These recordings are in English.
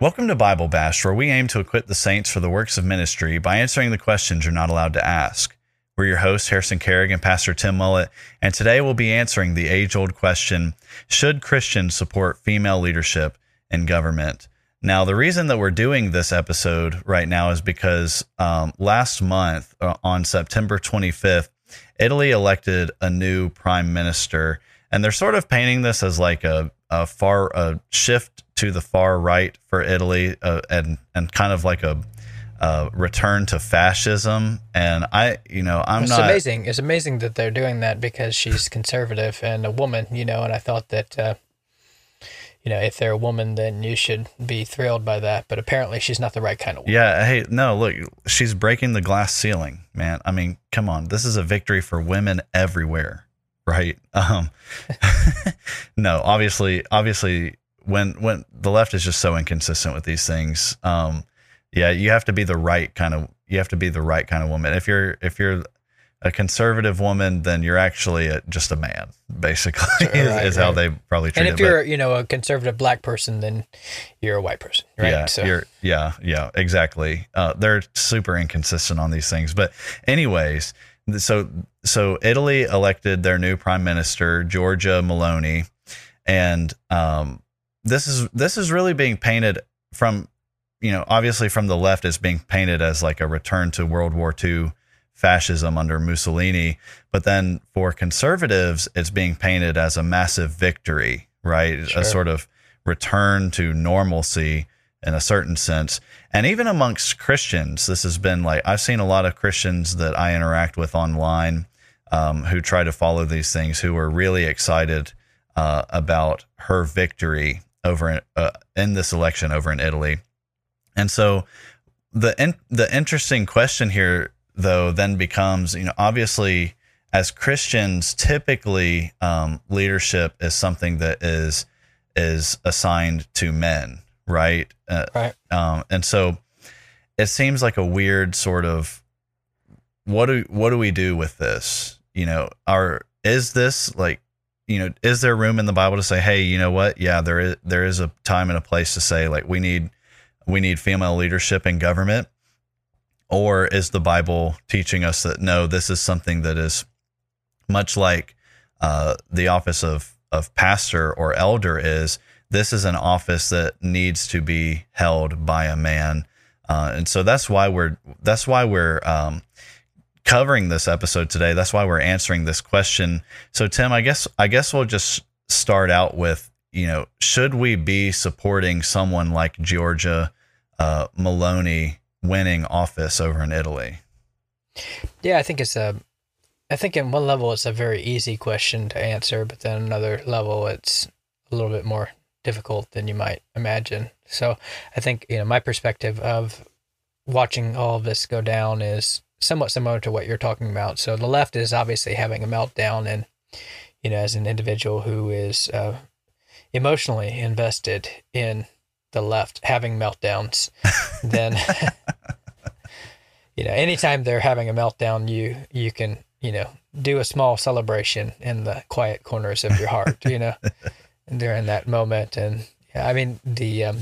Welcome to Bible Bashed, where we aim to equip the saints for the works of ministry by answering the questions you're not allowed to ask. We're your hosts, Harrison Carrig and Pastor Tim Mullet, and today we'll be answering the age old question Should Christians support female leadership in government? Now, the reason that we're doing this episode right now is because um, last month, uh, on September 25th, Italy elected a new prime minister, and they're sort of painting this as like a, a far a shift to the far right for Italy, uh, and and kind of like a uh, return to fascism. And I, you know, I'm it's not. It's amazing. It's amazing that they're doing that because she's conservative and a woman, you know. And I thought that, uh, you know, if they're a woman, then you should be thrilled by that. But apparently, she's not the right kind of woman. Yeah. Hey, no, look, she's breaking the glass ceiling, man. I mean, come on. This is a victory for women everywhere, right? Um, no, obviously, obviously, when when the left is just so inconsistent with these things, um, yeah, you have to be the right kind of you have to be the right kind of woman. If you're if you're a conservative woman, then you're actually a, just a man, basically, is, right, is how right. they probably treat And if it. you're, you know, a conservative black person, then you're a white person, right? Yeah, so you're, yeah, yeah, exactly. Uh, they're super inconsistent on these things. But, anyways, so so Italy elected their new prime minister, Giorgia Meloni, and um, this is this is really being painted from, you know, obviously from the left is being painted as like a return to World War II fascism under Mussolini, but then for conservatives, it's being painted as a massive victory, right? Sure. A sort of return to normalcy in a certain sense. And even amongst Christians, this has been like I've seen a lot of Christians that I interact with online um, who try to follow these things who are really excited uh, about her victory over in, uh, in this election over in Italy. And so the in, the interesting question here though then becomes you know obviously as Christians typically um, leadership is something that is is assigned to men right? Uh, Right. um, and so it seems like a weird sort of what do what do we do with this? You know are is this like you know is there room in the bible to say hey you know what? Yeah there is there is a time and a place to say like we need we need female leadership in government? Or is the bible teaching us that no this is something that is much like uh, the office of of pastor or elder is this is an office that needs to be held by a man. Uh, and so that's why we're that's why we're um, covering this episode today. That's why we're answering this question. So tim i guess i guess we'll just start out with you know should we be supporting someone like Giorgia uh, Meloni winning office over in italy? Yeah, I think it's a. I think in one level it's a very easy question to answer, but then another level it's a little bit more difficult than you might imagine. So I think you know my perspective of watching all of this go down is somewhat similar to what you're talking about. So the left is obviously having a meltdown, and you know, as an individual who is uh, emotionally invested in the left having meltdowns, then you know, anytime they're having a meltdown, you you can you know do a small celebration in the quiet corners of your heart, you know, during that moment. And yeah, I mean the um,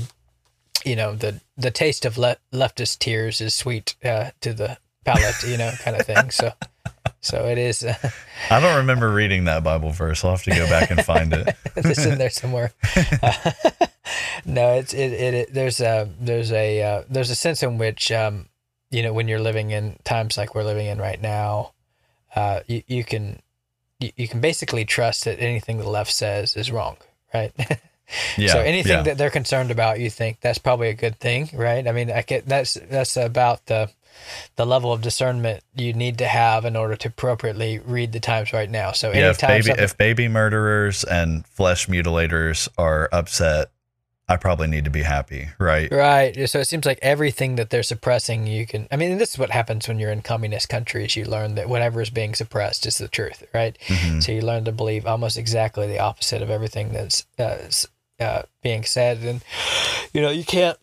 you know the the taste of le- leftist tears is sweet uh, to the palate, you know, kind of thing. So. So it is. Uh, I don't remember reading that Bible verse. I'll have to go back and find it. it's in there somewhere. Uh, no, it's it, it, it, There's a there's a uh, there's a sense in which um, you know when you're living in times like we're living in right now, uh, you you can you, you can basically trust that anything the left says is wrong, right? Yeah, so anything yeah. that they're concerned about, you think that's probably a good thing, right? I mean, I get that's that's about the the level of discernment you need to have in order to appropriately read the times right now. So Yeah, if baby if baby murderers and flesh mutilators are upset, I probably need to be happy, right? Right. So it seems like everything that they're suppressing, you can. I mean, this is what happens when you're in communist countries. You learn that whatever is being suppressed is the truth, right? Mhm. So you learn to believe almost exactly the opposite of everything that's uh, uh, being said. And, you know, you can't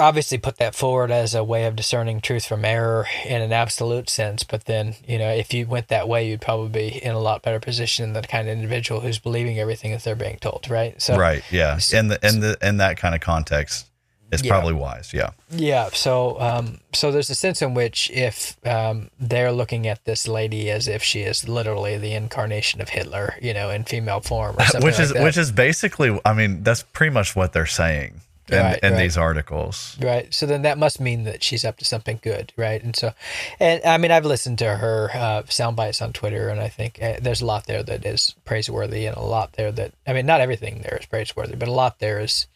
obviously put that forward as a way of discerning truth from error in an absolute sense. But then, you know, if you went that way, you'd probably be in a lot better position than the kind of individual who's believing everything that they're being told, right? So, right, yeah. In the in the in that kind of context, it's Yeah. probably wise, yeah. Yeah. So, um, so there's a sense in which if um, they're looking at this lady as if she is literally the incarnation of Hitler, you know, in female form or something which is like that. which is basically I mean, that's pretty much what they're saying in, Right, in right. these articles. Right. So then that must mean that she's up to something good, right? And so, and I mean, I've listened to her uh, sound bites on Twitter, and I think uh, there's a lot there that is praiseworthy, and a lot there that I mean, not everything there is praiseworthy, but a lot there is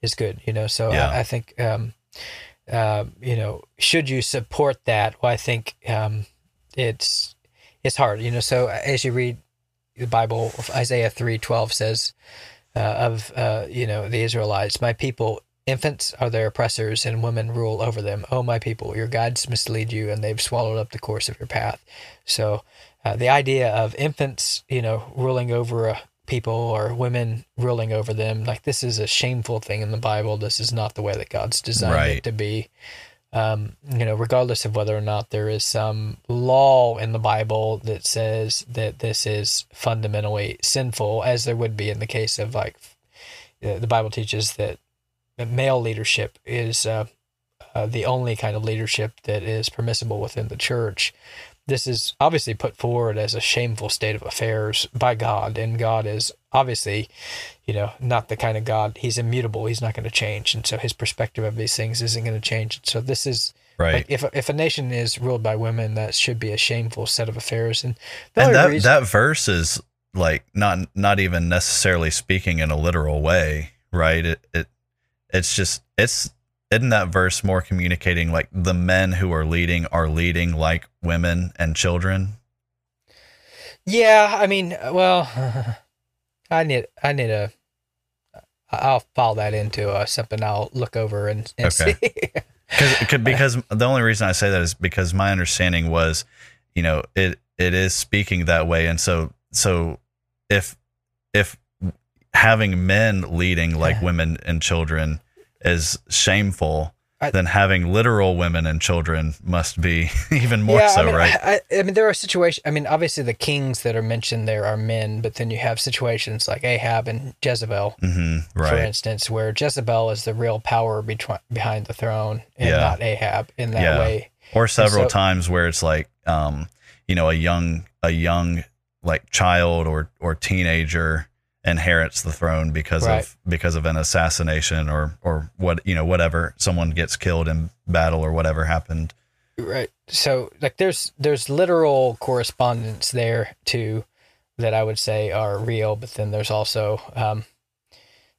is good, you know. So Yeah. I, I think, um, uh, you know, should you support that? Well, I think um, it's it's hard, you know. So as you read the Bible, Isaiah three twelve says uh, of uh, you know the Israelites, my people, infants are their oppressors, and women rule over them. Oh, my people, your gods mislead you, and they've swallowed up the course of your path. So uh, the idea of infants, you know, ruling over a people or women ruling over them, like this is a shameful thing in the Bible. This is not the way that God's designed Right. it to be um, you know, regardless of whether or not there is some law in the Bible that says that this is fundamentally sinful, as there would be in the case of like uh, the Bible teaches that male leadership is uh, uh, the only kind of leadership that is permissible within the church. This is obviously put forward as a shameful state of affairs by God, and God is obviously, you know, not the kind of God. He's immutable. He's not going to change, and so his perspective of these things isn't going to change. So this is Right. like if if a nation is ruled by women, that should be a shameful set of affairs. And and that reason- that verse is like not not even necessarily speaking in a literal way, right? It it it's just it's isn't that verse more communicating like the men who are leading are leading like women and children? Yeah, I mean, well, I need I need a. I'll file that into uh, something I'll look over and, and Okay. see. Cause, because the only reason I say that is because my understanding was, you know, it it is speaking that way, and so so if if having men leading like women and children is shameful, I- then having literal women and children must be even more yeah, so, I mean, right? I, I mean, there are situations. I mean, obviously the kings that are mentioned there are men, but then you have situations like Ahab and Jezebel, hmm for instance, where Jezebel is the real power betwi- behind the throne, and Yeah. not Ahab in that Yeah. way. Or several so- times where it's like, um, you know, a young a young like child or or teenager inherits the throne because Right. of because of an assassination or or what you know whatever someone gets killed in battle or whatever happened. Right. So like there's there's literal correspondence there too that I would say are real, but then there's also um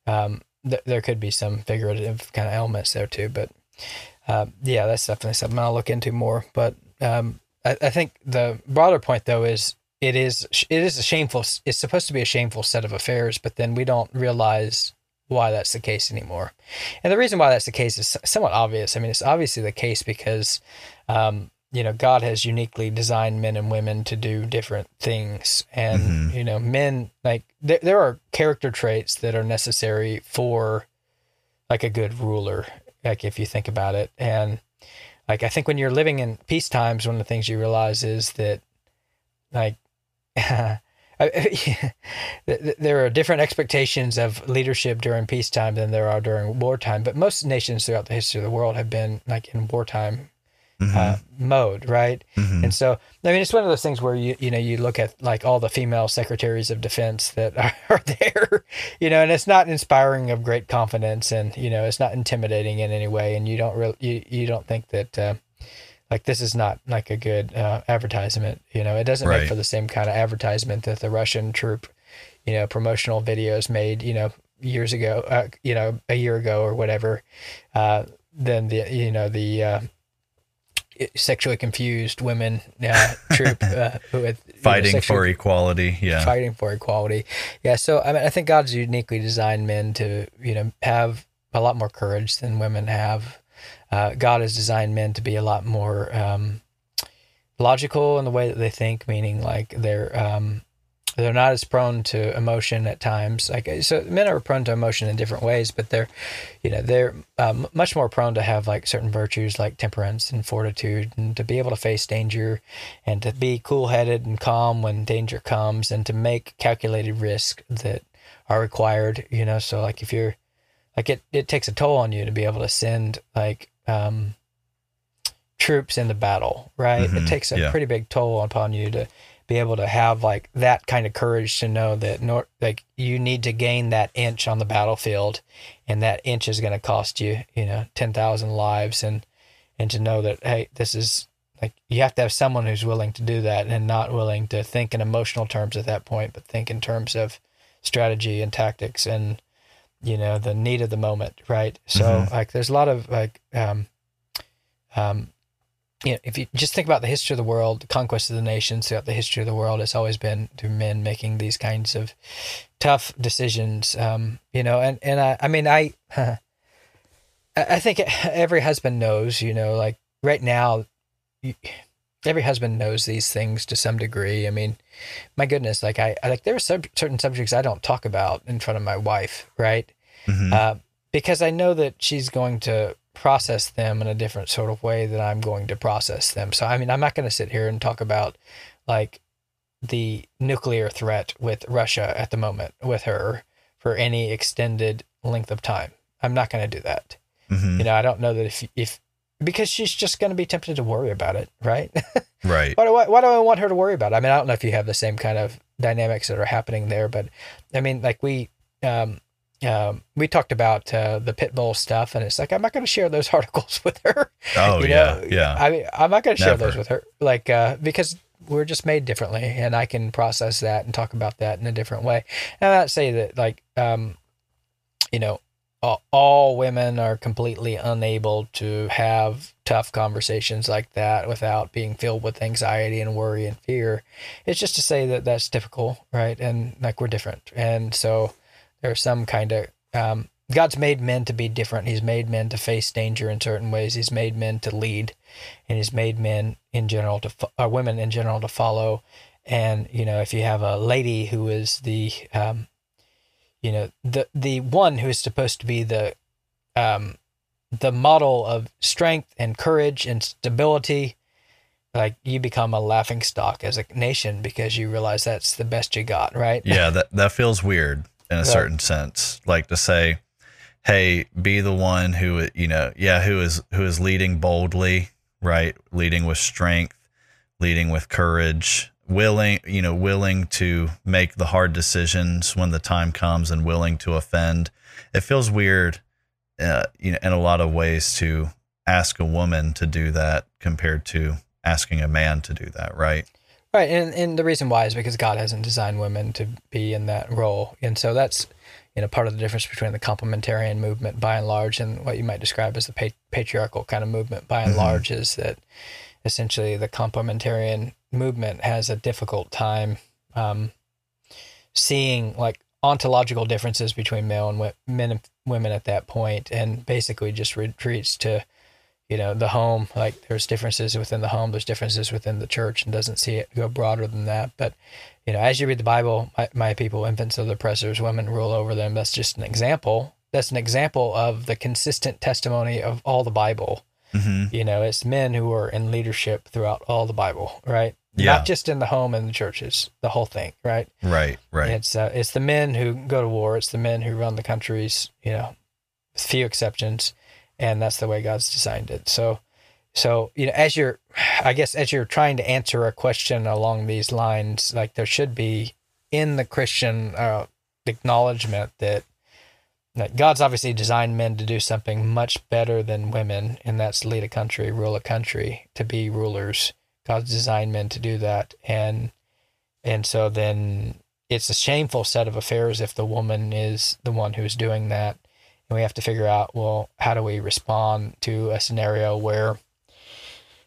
um th- there could be some figurative kind of elements there too, but uh, yeah, that's definitely something I'll look into more. But um, I, I think the broader point though is it is it is a shameful it's supposed to be a shameful set of affairs, but then we don't realize why that's the case anymore. And the reason why that's the case is somewhat obvious. I mean, it's obviously the case because, um, you know, God has uniquely designed men and women to do different things. And, Mhm. you know, men, like, there, there are character traits that are necessary for, like, a good ruler, like, if you think about it. And like I think when you're living in peace times, one of the things you realize is that like there are different expectations of leadership during peacetime than there are during wartime. But most nations throughout the history of the world have been like in wartime Mm-hmm. uh, mode, right? And so, I mean, it's one of those things where you you know you look at like all the female secretaries of defense that are, are there, you know, and it's not inspiring of great confidence, and you know, it's not intimidating in any way, and you don't really you you don't think that. Uh, like this is not like a good uh, advertisement, you know. It doesn't Right. make for the same kind of advertisement that the Russian troop, you know, promotional videos made, you know, years ago, uh, you know, a year ago or whatever. Uh, then the you know the uh, sexually confused women uh, troop uh, who had you know, Fighting for equality. Yeah. fighting for equality. Yeah, so I mean, I think God's uniquely designed men to you know have a lot more courage than women have. Uh, God has designed men to be a lot more um, logical in the way that they think, meaning like they're um, they're not as prone to emotion at times. Like so, men are prone to emotion in different ways, but they're you know they're um, much more prone to have like certain virtues like temperance and fortitude, and to be able to face danger, and to be cool headed and calm when danger comes, and to make calculated risks that are required. You know, so like if you're like it, it takes a toll on you to be able to send like um, troops the battle, right? Mhm, It takes a yeah. pretty big toll upon you to be able to have like that kind of courage to know that nor- like you need to gain that inch on the battlefield, and that inch is going to cost you, you know, ten thousand lives, and and to know that hey, this is like you have to have someone who's willing to do that and not willing to think in emotional terms at that point, but think in terms of strategy and tactics and you know the need of the moment, right? So Mhm. like there's a lot of like um um you know, if you just think about the history of the world, the conquest of the nations throughout the history of the world, it's always been through men making these kinds of tough decisions. Um, you know, and and I, I mean, I, I I think every husband knows. You know, like right now, you- every husband knows these things to some degree. I mean, my goodness, like I, I like there are sub- certain subjects I don't talk about in front of my wife, right? Mhm. uh, because I know that she's going to process them in a different sort of way that I'm going to process them. So, I mean, I'm not going to sit here and talk about like the nuclear threat with Russia at the moment with her for any extended length of time. I'm not going to do that. Mhm. You know, I don't know that if, if, because she's just going to be tempted to worry about it, right? Right. why, do I, why do I want her to worry about it? I mean, I don't know if you have the same kind of dynamics that are happening there, but I mean, like we, um, um, we talked about uh, the pit bull stuff, and it's like I'm not going to share those articles with her. Oh you yeah, know? yeah. I mean, I'm not going to share those with her, like uh, because we're just made differently, and I can process that and talk about that in a different way. And I'm not saying that like um, you know all, women are completely unable to have tough conversations like that without being filled with anxiety and worry and fear. It's just to say that that's difficult, right? And like we're different, and so there's some kind of um, God's made men to be different. He's made men to face danger in certain ways. He's made men to lead, and he's made men in general to uh, women in general to follow. And you know, if you have a lady who is the, um, you know, the the one who is supposed to be the, um, the model of strength and courage and stability, like you become a laughing stock as a nation because you realize that's the best you got, right? yeah, that that feels weird in a Right. certain sense. Like to say, "Hey, be the one who you know, yeah, who is who is leading boldly, right? Leading with strength, leading with courage, willing, you know, willing to make the hard decisions when the time comes, and willing to offend." It feels weird, uh, you know, in a lot of ways to ask a woman to do that compared to asking a man to do that, right? Right, and and the reason why is because God hasn't designed women to be in that role, and so that's you know part of the difference between the complementarian movement by and large and what you might describe as the pa- patriarchal kind of movement by and Mhm. large is that essentially the complementarian movement has a difficult time um, seeing like ontological differences between male and wi- men and women at that point, and basically just retreats to you know the home. Like there's differences within the home there's differences within the church and doesn't see it go broader than that. But you know as you read the bible my, my people infants of the oppressors women rule over them. That's just an example that's an example of the consistent testimony of all the bible Mm-hmm. You know, it's men who are in leadership throughout all the Bible, right? Yeah. Not just in the home and the churches, the whole thing, right? Right. Right. It's uh, it's the men who go to war. It's the men who run the countries. You know, with few exceptions, and that's the way God's designed it. So, so you know, as you're, I guess, as you're trying to answer a question along these lines, like there should be in the Christian uh, acknowledgement that that God's obviously designed men to do something much better than women, and that's lead a country, rule a country, to be rulers. God's designed men to do that, and and so then it's a shameful set of affairs if the woman is the one who's doing that, and we have to figure out well how do we respond to a scenario where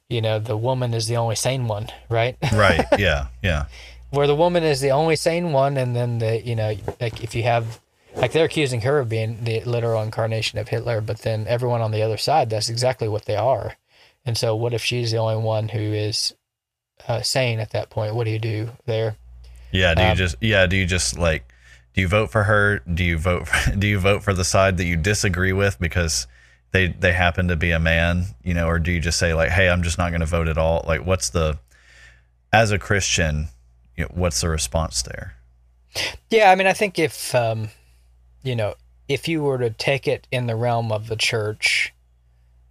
you know the woman is the only sane one, right? right. Yeah. Yeah. where the woman is the only sane one, and then the you know like if you have like they're accusing her of being the literal incarnation of Hitler, but then everyone on the other side that's exactly what they are. And so, what if she's the only one who is uh, sane at that point? What do you do there? Yeah. Do you Um, just yeah? Do you just like do you vote for her? Do you vote for, do you vote for the side that you disagree with because they they happen to be a man, you know, or do you just say like, hey, I'm just not going to vote at all? Like, what's the as a Christian, you know, what's the response there? Yeah, I mean, I think if um, you know, if you were to take it in the realm of the church,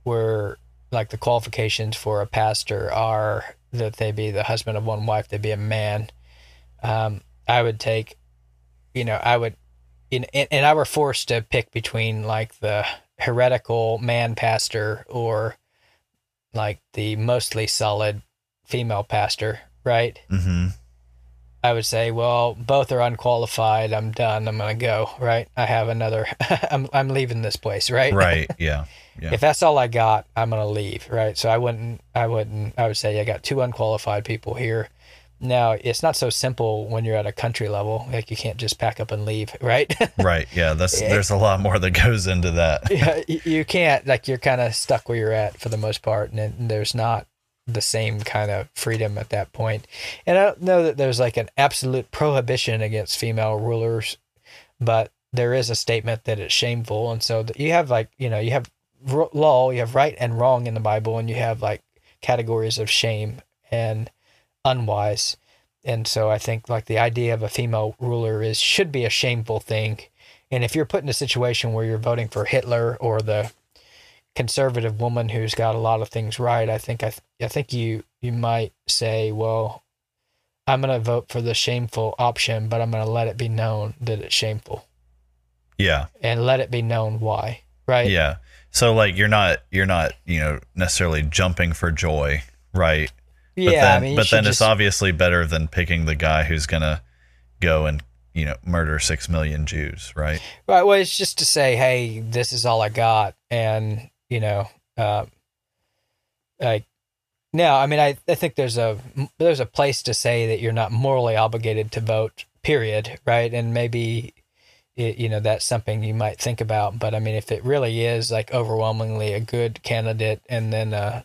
where like the qualifications for a pastor are that they be the husband of one wife, they be a man, um, I would take, you know, I would, in, and and I were forced to pick between like the heretical man pastor or like the mostly solid female pastor, right? Mm-hmm. I would say, well, both are unqualified. I'm done. I'm gonna go. Right. I have another. I'm I'm leaving this place. Right. Right. Yeah. Yeah. If that's all I got, I'm gonna leave. Right. So I wouldn't. I wouldn't. I would say I got two unqualified people here. Now it's not so simple when you're at a country level. Like you can't just pack up and leave. Right. right. Yeah. That's there's a lot more that goes into that. yeah, you can't. Like you're kind of stuck where you're at for the most part, and then there's not the same kind of freedom at that point. And I don't know that there's like an absolute prohibition against female rulers, but there is a statement that it's shameful. And so you have like you know you have law, you have right and wrong in the Bible, and you have like categories of shame and unwise. And so I think like the idea of a female ruler is should be a shameful thing. And if you're put in a situation where you're voting for Hitler or the conservative woman who's got a lot of things right, I think I, th- I think you you might say, well, I'm going to vote for the shameful option, but I'm going to let it be known that it's shameful Yeah. and let it be known why, right? Yeah. So like you're not you're not, you know, necessarily jumping for joy, right? But Yeah, then I mean, but then it's obviously better than picking the guy who's gonna go and, you know, murder six million Jews, right? Right. Well, it's just to say, hey, this is all I got, and you know, uh, like, no, I mean, I, I think there's a there's a place to say that you're not morally obligated to vote. Period. Right. And maybe, it, you know, that's something you might think about. But I mean, if it really is like overwhelmingly a good candidate, and then uh,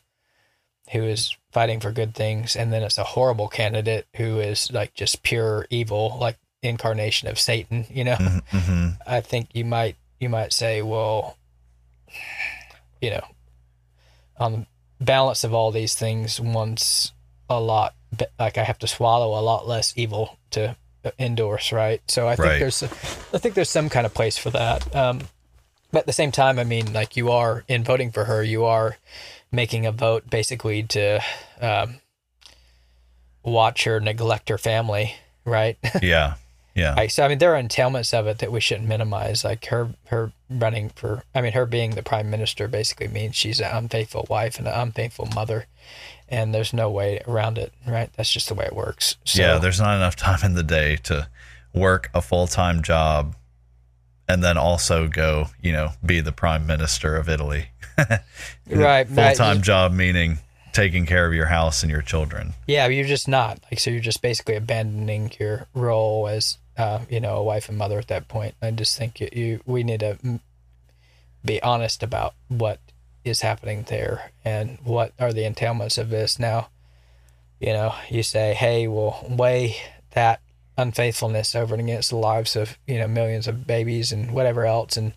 who is fighting for good things, and then it's a horrible candidate who is like just pure evil, like incarnation of Satan. You know. Mm-hmm. I think you might you might say, well, you know, on the balance of all these things, one's a lot like I have to swallow a lot less evil to endorse, right? So I think Right. there's I think there's some kind of place for that. Um, but at the same time, I mean, like you are in voting for her, you are making a vote basically to um, watch her neglect her family, right? Yeah. Yeah. Right. So I mean, there are entailments of it that we shouldn't minimize. Like her, her running for, I mean, her being the prime minister basically means she's an unfaithful wife and an unfaithful mother, and there's no way around it. Right. That's just the way it works. So, yeah, there's not enough time in the day to work a full time job and then also go, you know, be the prime minister of Italy. Right, Full time job meaning taking care of your house and your children. yeah, you're just not like so. You're just basically abandoning your role as, uh, you know, a wife and mother at that point. I just think you, you we need to be honest about what is happening there and what are the entailments of this now. you know, you say, hey, we'll weigh that unfaithfulness over and against the lives of you know millions of babies and whatever else, and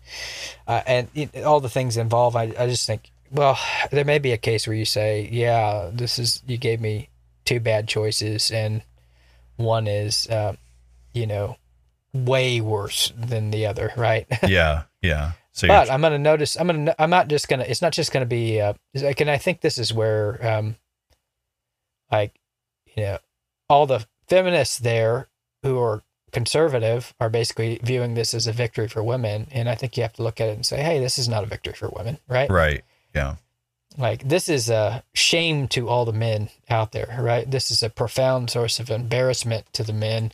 uh, and it, all the things involved. I, I just think well, there may be a case where you say, yeah, this is you gave me two bad choices, and one is, uh, you know, way worse than the other, right? yeah, yeah. So but I'm gonna notice. I'm gonna. I'm not just gonna. It's not just gonna be. Uh, like, and I think this is where, um, like, you know, all the feminists there who are conservative are basically viewing this as a victory for women, and I think you have to look at it and say, hey, this is not a victory for women, right? right. Yeah. Like this is a shame to all the men out there, right? This is a profound source of embarrassment to the men.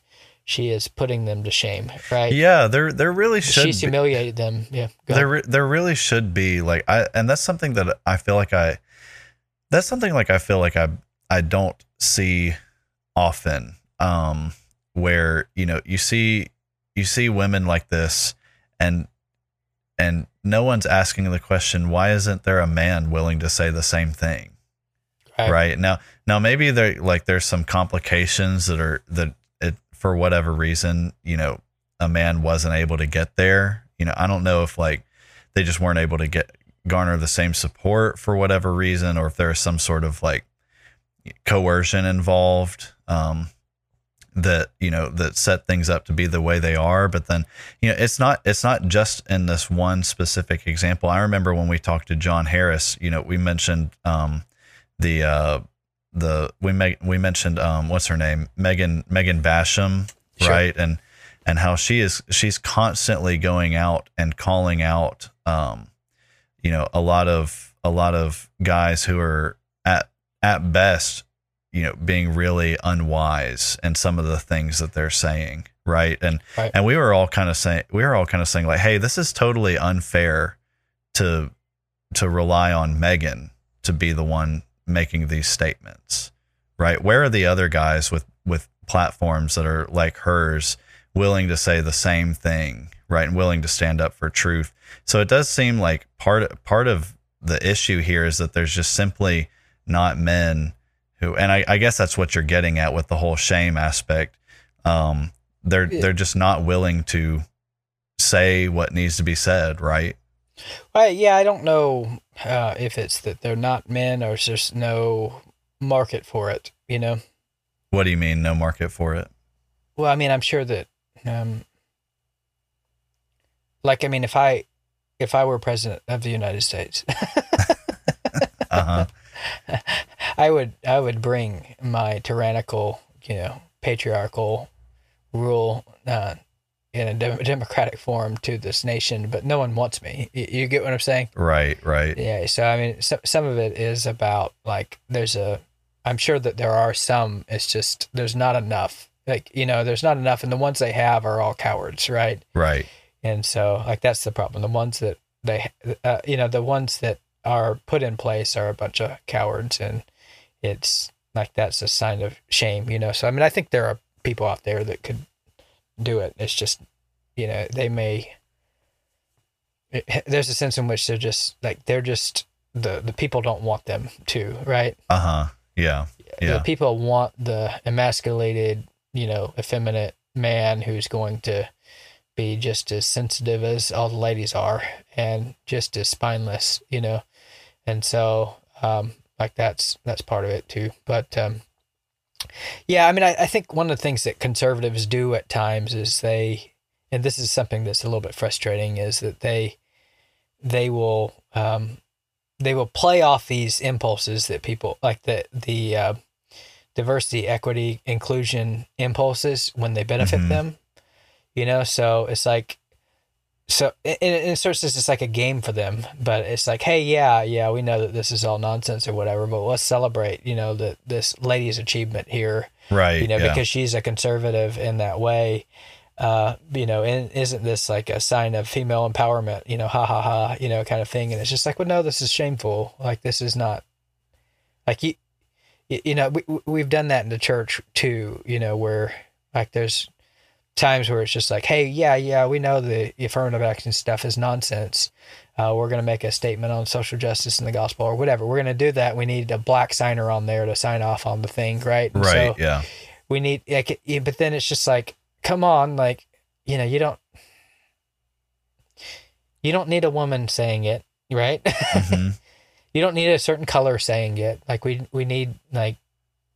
She is putting them to shame, right? Yeah, there there really should She's be, humiliated them. Yeah. there there really should be like I and that's something that I feel like I that's something like I feel like I I don't see often um where you know you see you see women like this and and no one's asking the question why isn't there a man willing to say the same thing Right. right now now maybe there like there's some complications that are that for whatever reason you know a man wasn't able to get there. You know i don't know if like they just weren't able to get garner the same support for whatever reason or if there's some sort of like coercion involved um that you know that set things up to be the way they are. But then you know it's not it's not just in this one specific example. I remember when we talked to Jon Harris you know we mentioned um the uh the we me- we mentioned um what's her name megan megan basham Sure. right and and how she is she's constantly going out and calling out um you know a lot of a lot of guys who are at at best you know being really unwise in some of the things that they're saying right and Right. and we were all kind of saying we were all kind of saying like hey this is totally unfair to to rely on Megan to be the one making these statements right where are the other guys with with platforms that are like hers willing to say the same thing right and willing to stand up for truth so it does seem like part part of the issue here is that there's just simply not men who and I, I guess that's what you're getting at with the whole shame aspect um they're Yeah. they're just not willing to say what needs to be said right Right. Yeah, I don't know uh, if it's that they're not men or it's just no market for it. You know. what do you mean no market for it Well, I mean, I'm sure that, um, like, I mean, if I, if I were president of the United States, uh-huh I would, I would bring my tyrannical, you know, patriarchal rule uh, in a dem- democratic form to this nation, but no one wants me. You, you get what I'm saying? right right Yeah. So I mean, so, some of it is about like there's a. I'm sure that there are some. It's just there's not enough. Like you know, there's not enough, and the ones they have are all cowards, right? right And so like that's the problem. The ones that they, uh, you know, the ones that are put in place are a bunch of cowards, and it's like that's a sign of shame, you know. So I mean, I think there are people out there that could do it. It's just, you know, they may. It, there's a sense in which they're just like they're just the the people don't want them to, right? uh-huh yeah Yeah. The yeah people want the emasculated, you know, effeminate man who's going to be just as sensitive as all the ladies are and just as spineless, you know. And so um like that's that's part of it too. But um yeah, I mean I, I think one of the things that conservatives do at times is they and this is something that's a little bit frustrating is that they they will um they will play off these impulses that people like the the uh, diversity, equity, inclusion impulses when they benefit Mhm. them. You know, so it's like so in, in sorts it's just like a game for them, but it's like, hey, yeah, yeah, we know that this is all nonsense or whatever, but let's celebrate, you know, that this lady's achievement here right you know, yeah. because she's a conservative in that way. Uh, you know, and isn't this like a sign of female empowerment? You know, ha ha ha, you know, kind of thing. And it's just like, well, no, this is shameful. Like this is not like you, you know, we- we've done that in the church too. You know, where like there's times where it's just like, hey, yeah, yeah, we know the affirmative action stuff is nonsense. Uh, we're going to make a statement on social justice in the gospel or whatever. We're going to do that. We need a black signer on there to sign off on the thing, right? And right so- yeah we need like but then it's just like come on like you know you don't you don't need a woman saying it right hmm you don't need a certain color saying it. Like we we need like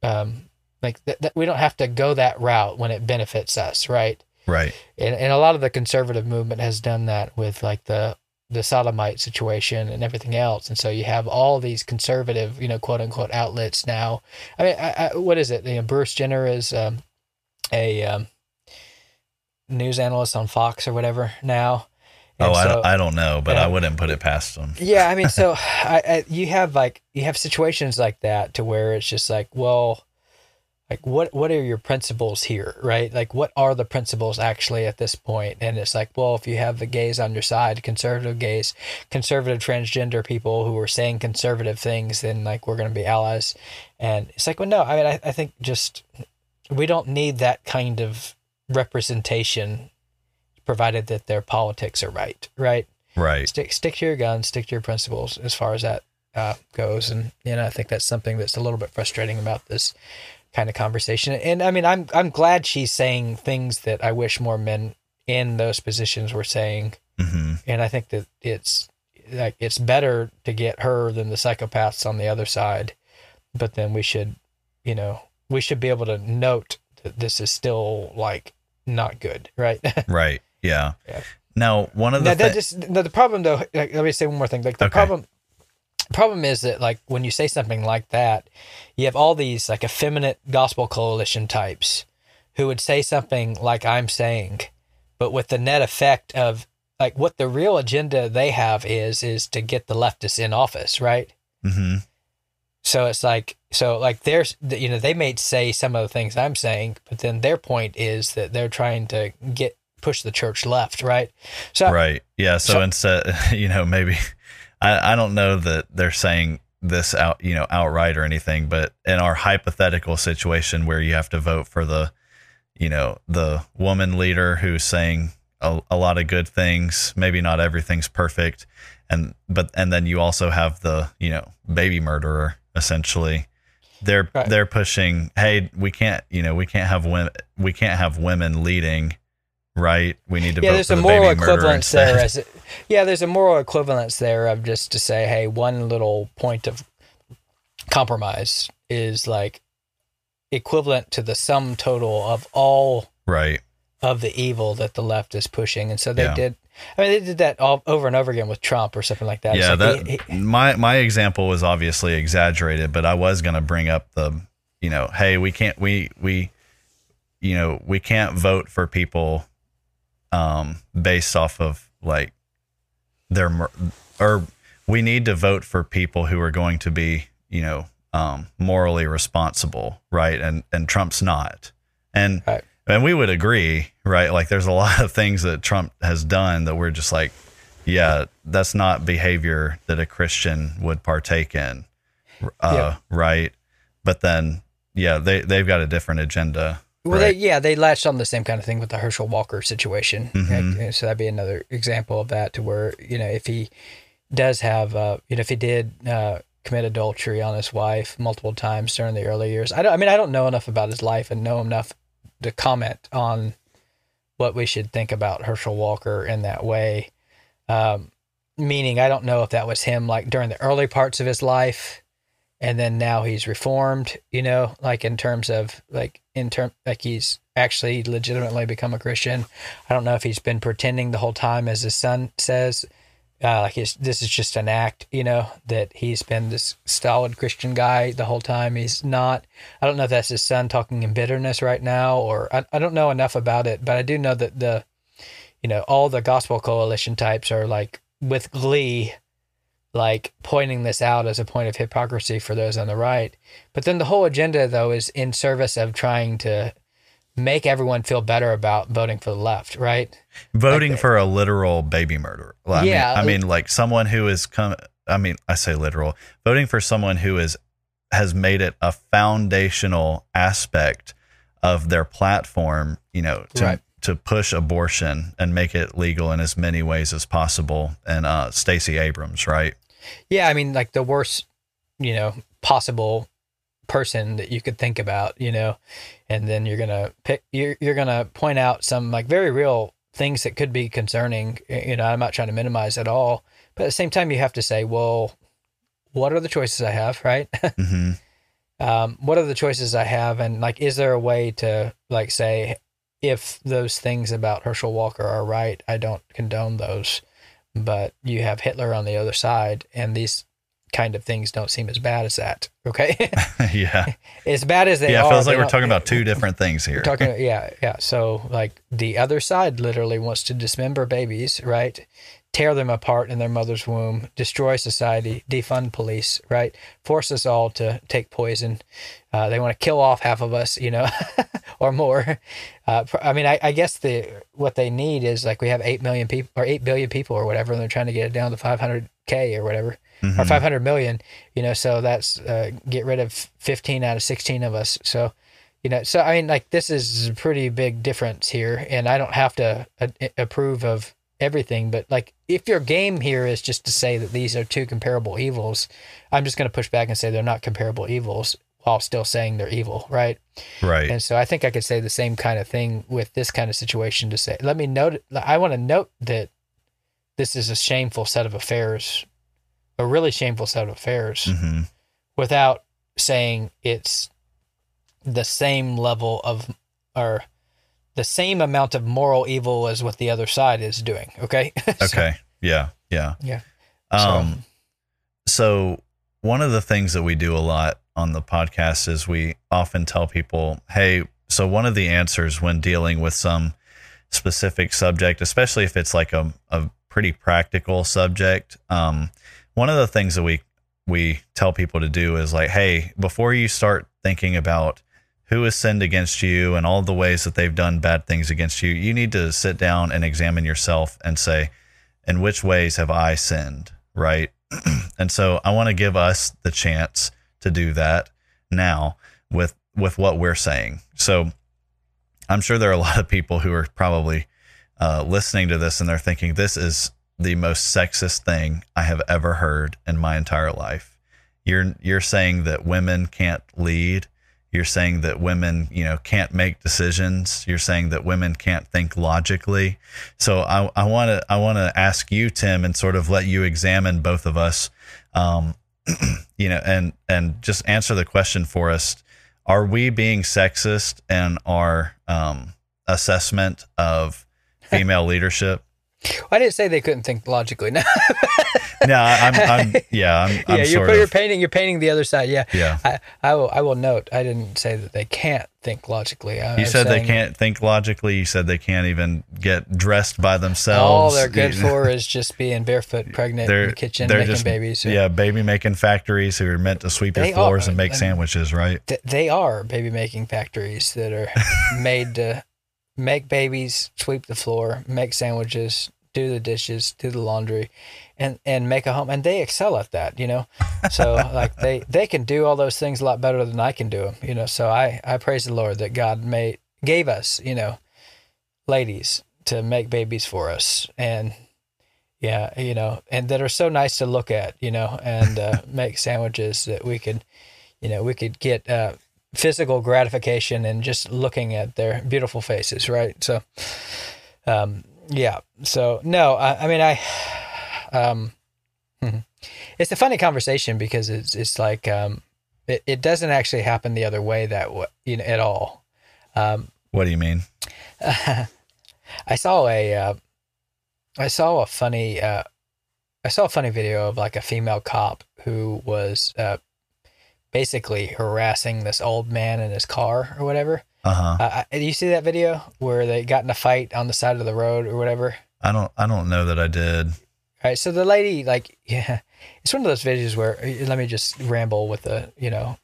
um like th- th- we don't have to go that route when it benefits us, right? Right. And and a lot of the conservative movement has done that with like the the sodomite situation and everything else. And so you have all these conservative, you know, quote unquote outlets now. I mean, I, I, what is it? You know, Bruce Jenner is um, a um, news analyst on Fox or whatever now. Oh, And I, don't, I don't know, but. I wouldn't put it past them. yeah, I mean, so I, you have like you have situations like that to where it's just like, well, like what what are your principles here, right? Like what are the principles actually at this point? And it's like, well, if you have the gays on your side, conservative gays, conservative transgender people who are saying conservative things, then like we're going to be allies. And it's like, well, no, I mean, I, I think just we don't need that kind of representation, provided that their politics are right, right? Right. stick stick to your guns, stick to your principles as far as that uh, goes. And you know, I think that's something that's a little bit frustrating about this kind of conversation. And I mean, I'm I'm glad she's saying things that I wish more men in those positions were saying. hmm And I think that it's like it's better to get her than the psychopaths on the other side. But then we should, you know, we should be able to note that this is still like not good, right? Right. Yeah. Yeah. Now, one of the Now, thi- just no, the problem though. Like, let me say one more thing. Like the Okay. problem, problem is that like when you say something like that, you have all these like effeminate gospel coalition types who would say something like I'm saying, but with the net effect of like what the real agenda they have is is to get the leftists in office, right? mm-hmm. So it's like so like there's you know they may say some of the things I'm saying, but then their point is that they're trying to get push the church left, right? So Right. Yeah. So, So- instead, you know, maybe I, I don't know that they're saying this out, you know, outright or anything, but in our hypothetical situation where you have to vote for the, you know, the woman leader who's saying a, a lot of good things, maybe not everything's perfect. And, but, and then you also have the, you know, baby murderer essentially. They're, Right. they're pushing, Hey, we can't, you know, we can't have women, we can't have women leading. Right. We need to yeah, vote there's for a the moral equivalence there. As it, yeah, there's a moral equivalence there of just to say, hey, one little point of compromise is like equivalent to the sum total of all Right. of the evil that the left is pushing. And so they Yeah. did. I mean, they did that all over and over again with Trump or something like that. Yeah, like that he- he- my my example was obviously exaggerated, but I was going to bring up the, you know, hey, we can't we we you know, we can't vote for people um based off of like their or we need to vote for people who are going to be, you know, um morally responsible, right? And and Trump's not. And Right. and we would agree, right? Like there's a lot of things that Trump has done that we're just like, yeah, that's not behavior that a Christian would partake in. Uh, Yeah. right. But then, yeah, they, they've got a different agenda. Well, right? they, yeah, they latched on the same kind of thing with the Herschel Walker situation. Mhm. Like, so that'd be another example of that, to where you know if he does have, uh, you know, if he did uh, commit adultery on his wife multiple times during the early years. I don't. I mean, I don't know enough about his life and know enough to comment on what we should think about Herschel Walker in that way. Um, meaning, I don't know if that was him like during the early parts of his life and then now he's reformed you know like in terms of like in term like he's actually legitimately become a christian. I don't know if he's been pretending the whole time as his son says. Uh, like his, this is just an act you know that he's been this solid christian guy the whole time. He's not i don't know if that's his son talking in bitterness right now or i, I don't know enough about it but i do know that the you know all the gospel coalition types are like with glee like pointing this out as a point of hypocrisy for those on the right. But then the whole agenda, though, is in service of trying to make everyone feel better about voting for the left, right? Voting like- for a literal baby murderer. Well, I Yeah, Mean, I mean, like someone who is come, I mean, I say literal, voting for someone who is, has made it a foundational aspect of their platform, you know, to, Right. to push abortion and make it legal in as many ways as possible. And uh, Stacey Abrams, right? Yeah, I mean, like the worst, you know, possible person that you could think about, you know, and then you're gonna pick, you're you're gonna point out some like very real things that could be concerning. You know, I'm not trying to minimize at all, but at the same time, you have to say, well, what are the choices I have, right? hmm um, what are the choices I have, and like, is there a way to like say, if those things about Herschel Walker are right, I don't condone those, but you have Hitler on the other side, and these kind of things don't seem as bad as that. Okay, yeah. as bad as they Yeah. are. It feels like we're talking about two different things here. talking, yeah, yeah. So like the other side literally wants to dismember babies, right? Tear them apart in their mother's womb, destroy society, defund police, right? Force us all to take poison. Uh, they want to kill off half of us, you know, or more. Uh, I mean, I, I guess the what they need is like we have eight million people or eight billion people or whatever, and they're trying to get it down to five hundred k or whatever, or five hundred million. You know, so that's uh, get rid of fifteen out of sixteen of us. So you know so i mean like this is a pretty big difference here and i don't have to a- approve of everything but like if your game here is just to say that these are two comparable evils i'm just going to push back and say they're not comparable evils while still saying they're evil right Right. and so i think i could say the same kind of thing with this kind of situation to say let me note i want to note that this is a shameful set of affairs a really shameful set of affairs hmm without saying it's the same level of or the same amount of moral evil as what the other side is doing. Okay. So- Okay. Yeah. Yeah. Yeah. Um, so one of the things that we do a lot on the podcast is we often tell people, hey, so one of the answers when dealing with some specific subject, especially if it's like a, a pretty practical subject, um, one of the things that we we tell people to do is like, hey, before you start thinking about who has sinned against you and all the ways that they've done bad things against you, you need to sit down and examine yourself and say, in which ways have I sinned? Right. and so I want to give us the chance to do that now with with what we're saying. So I'm sure there are a lot of people who are probably uh, listening to this and they're thinking this is the most sexist thing I have ever heard in my entire life. You're you're saying that women can't lead. You're saying that women, you know, can't make decisions. You're saying that women can't think logically. So I I want to I want to ask you, Tim, and sort of let you examine both of us, um, you know, and and just answer the question for us: Are we being sexist in our um, assessment of female leadership? I didn't say they couldn't think logically. No. No, I'm, I'm yeah, I'm, I'm yeah, you're, you're painting you're painting the other side. Yeah. yeah. I, I will I will note I didn't say that they can't think logically. I, You said they can't think logically. You said they can't even get dressed by themselves. All they're good for is just being barefoot, pregnant in the kitchen, making just- babies. Yeah, baby making factories who are meant to sweep your floors are, and make and- sandwiches, right? Th- they are baby making factories that are made to make babies, sweep the floor, make sandwiches, do the dishes, do the laundry, and and make a home. And they excel at that, you know. So like they they can do all those things a lot better than I can do them, you know. So I I praise the Lord that God made gave us, you know, ladies to make babies for us and. Yeah, you know, and that are so nice to look at, you know, and uh, make sandwiches that we could, you know, we could get uh, physical gratification and just looking at their beautiful faces, right? So, um, yeah. So no, I, I mean, I, um, hmm. it's a funny conversation because it's it's like um, it, it doesn't actually happen the other way that you know at all. Um, What do you mean? I saw a uh, I saw a funny uh, I saw a funny video of like a female cop who was uh, basically harassing this old man in his car or whatever. Uh huh. Uh, I- you see that video where they got in a fight on the side of the road or whatever? I don't. I don't know that I did. All right, so the lady, like, yeah, it's one of those videos where let me just ramble with the, you know,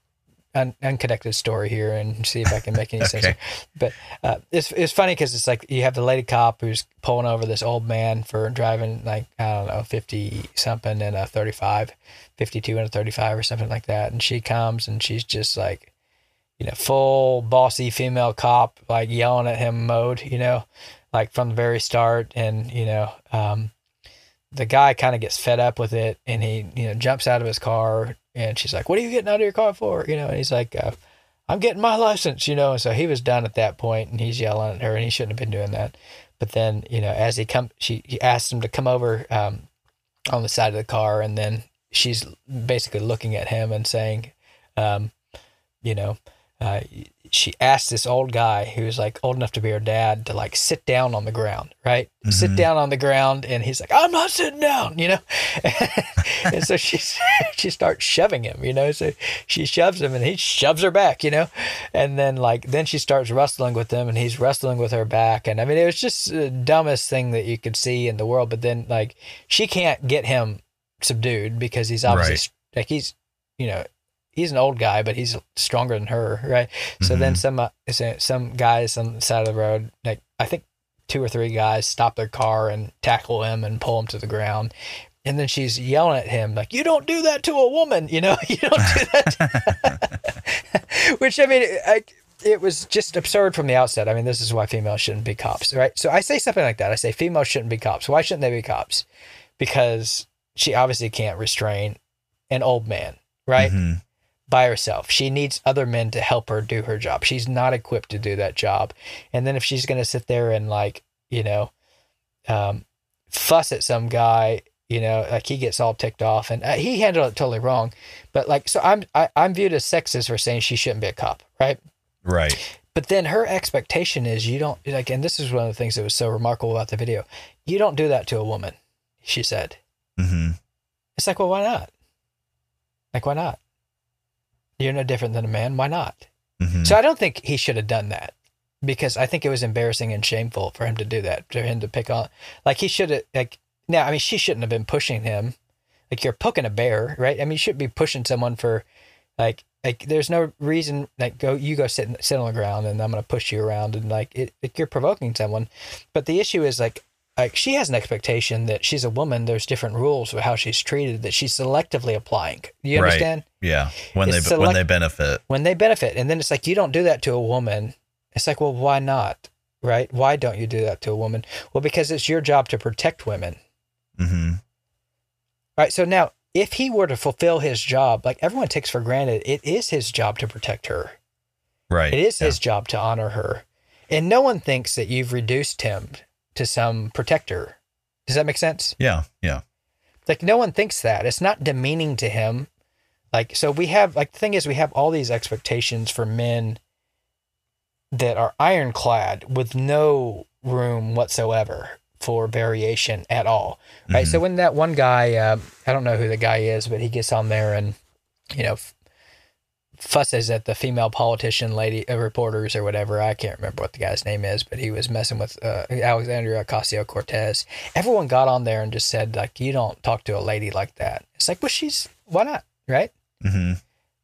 un- unconnected story here and see if I can make any sense. Okay. But uh, it's it's funny because it's like you have the lady cop who's pulling over this old man for driving like I don't know fifty something and a 35, 52 and a thirty five or something like that, and she comes and she's just like, you know, full bossy female cop like yelling at him mode, you know, like from the very start, and you know. um the guy kind of gets fed up with it and he you know jumps out of his car and she's like what are you getting out of your car for? You know and he's like uh, i'm getting my license you know and so he was done at that point and he's yelling at her and he shouldn't have been doing that. But then you know as he come she he asked him to come over um, on the side of the car and then she's basically looking at him and saying, um, you know, uh, she asked this old guy who was like old enough to be her dad to like sit down on the ground, right? Sit Mhm. down on the ground, and he's like, "I'm not sitting down," you know. and so she she starts shoving him, you know. So she shoves him, and he shoves her back, you know. And then like then she starts wrestling with him, and he's wrestling with her back. And I mean, it was just the dumbest thing that you could see in the world. But then like she can't get him subdued because he's obviously Right. like he's you know he's an old guy, but he's stronger than her, right? So then Mhm. some uh, some guys on the side of the road, like I think two or three guys, stop their car and tackle him and pull him to the ground. And then she's yelling at him like, "You don't do that to a woman, you know. You don't do that." Which I mean, I, it was just absurd from the outset. I mean, this is why females shouldn't be cops, right? So I say something like that. I say females shouldn't be cops. Why shouldn't they be cops? Because she obviously can't restrain an old man, right? Mhm. By herself. She needs other men to help her do her job. She's not equipped to do that job. And then if she's going to sit there and like, you know, um, fuss at some guy, you know, like he gets all ticked off and uh, he handled it totally wrong. But like, so I'm, I, I'm viewed as sexist for saying she shouldn't be a cop. Right. Right. But then her expectation is you don't like, and this is one of the things that was so remarkable about the video. You don't do that to a woman, she said. hmm It's like, well, why not? Like, why not? You're no different than a man. Why not? hmm So I don't think he should have done that because I think it was embarrassing and shameful for him to do that, for him to pick on. Like he should have, like, now, I mean, she shouldn't have been pushing him. Like you're poking a bear, right? I mean, you shouldn't be pushing someone for, like, like there's no reason, like, go, you go sit, sit on the ground and I'm going to push you around and like, it, it, you're provoking someone. But the issue is like, like she has an expectation that she's a woman. There's different rules for how she's treated that she's selectively applying. Do you Right. understand? Yeah. When It's they when they benefit. when they benefit. And then it's like, you don't do that to a woman. It's like, well, why not? Right? Why don't you do that to a woman? Well, because it's your job to protect women. hmm Right. So now, if he were to fulfill his job, like everyone takes for granted, it is his job to protect her. Right. It is Yeah. his job to honor her. And no one thinks that you've reduced him to some protector. Does that make sense? Yeah. Yeah. Like no one thinks that. It's not demeaning to him. Like so we have like the thing is we have all these expectations for men that are ironclad with no room whatsoever for variation at all. Right? So when that one guy uh, I don't know who the guy is, but he gets on there and you know f- fusses at the female politician lady uh, reporters or whatever. I can't remember what the guy's name is, but he was messing with uh, Alexandria Ocasio Cortez. Everyone got on there and just said like, "You don't talk to a lady like that." It's like, well, she's why not, right? hmm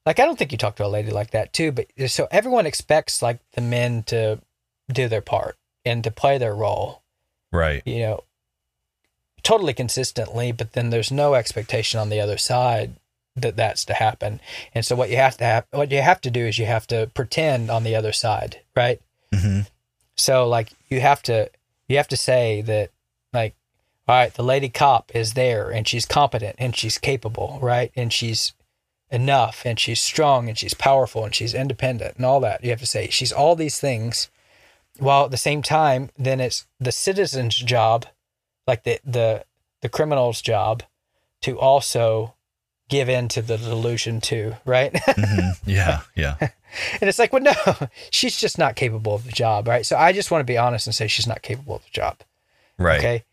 Like, I don't think you talk to a lady like that too. But so everyone expects like the men to do their part and to play their role, Right. you know, totally consistently. But then there's no expectation on the other side that that's to happen. And so what you have to have, what you have to do is you have to pretend on the other side, right? hmm So like you have to you have to say that like all right, the lady cop is there and she's competent and she's capable, right? And she's enough and she's strong and she's powerful and she's independent and all that. You have to say she's all these things while at the same time then it's the citizen's job like the the the criminal's job to also give in to the delusion too, right? hmm Yeah. Yeah. And it's like, well, no, she's just not capable of the job, right? So I just want to be honest and say she's not capable of the job. Right. Okay.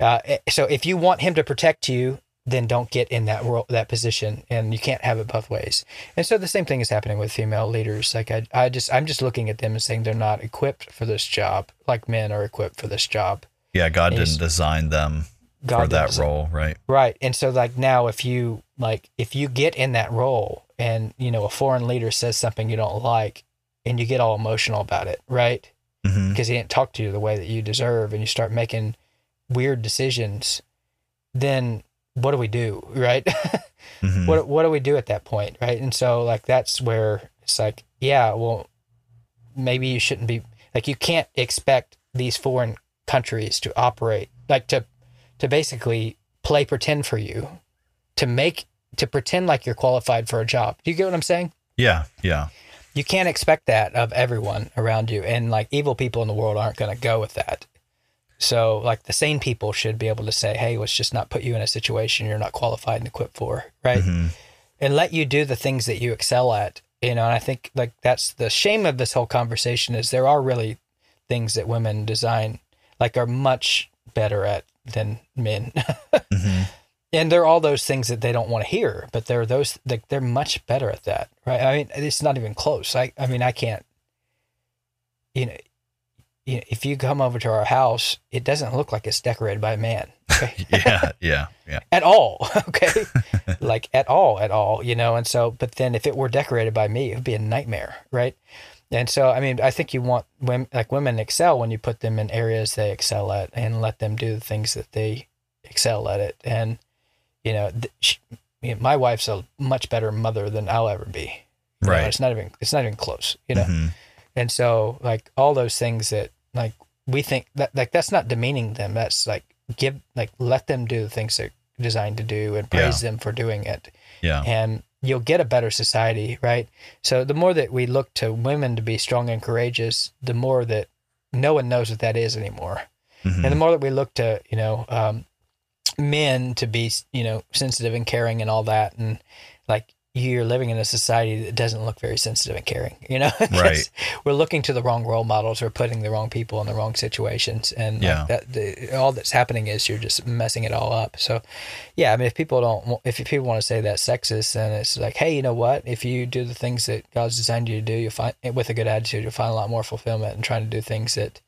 Uh, eh, so if you want him to protect you, then don't get in that role, that position, and you can't have it both ways. And so the same thing is happening with female leaders. Like I, I just, I'm just looking at them and saying they're not equipped for this job, like men are equipped for this job. Yeah. God Is- didn't design them God for that role. Right. Right. And so like now if you like if you get in that role and you know a foreign leader says something you don't like and you get all emotional about it, right? Because he didn't talk to you the way that you deserve and you start making weird decisions, then what do we do, right? hmm what what do we do at that point, right? And so like that's where it's like, yeah, well maybe you shouldn't be like you can't expect these foreign countries to operate like to to basically play pretend for you to make to pretend like you're qualified for a job. Do you get what I'm saying? Yeah. Yeah. You can't expect that of everyone around you and like evil people in the world aren't going to go with that. So, like the sane people should be able to say, "Hey, let's just not put you in a situation you're not qualified and equipped for," right? Mhm. And let you do the things that you excel at. You know, and I think like that's the shame of this whole conversation is there are really things that women design like are much better at than men. Mhm. and they're all those things that they don't want to hear, but they're those like they're much better at that, right? I mean, it's not even close. I I mean, I can't. You know, you know, if you come over to our house, it doesn't look like it's decorated by a man. Okay? yeah, yeah, yeah. at all. Okay. like at all, at all, you know? And so, but then if it were decorated by me, it would be a nightmare. Right. And so, I mean, I think you want women, like women excel when you put them in areas they excel at and let them do the things that they excel at it. And, you know, she, you know, my wife's a much better mother than I'll ever be. You know, Right. it's not even, it's not even close, you know? Mhm. And so like all those things that like we think that like that's not demeaning them. That's like give like let them do the things they're designed to do and praise them for doing it. Yeah. And you'll get a better society, right? So the more that we look to women to be strong and courageous, the more that no one knows what that is anymore. Mhm. And the more that we look to, you know, um, men to be, you know, sensitive and caring and all that, and like you're living in a society that doesn't look very sensitive and caring, you know? Right. We're looking to the wrong role models. We're putting the wrong people in the wrong situations, and Yeah. like that, the, all that's happening is you're just messing it all up. So, yeah, I mean, if people don't, if people want to say that's sexist, then it's like, hey, you know what? If you do the things that God's designed you to do, you'll find with a good attitude, you'll find a lot more fulfillment in trying to do things that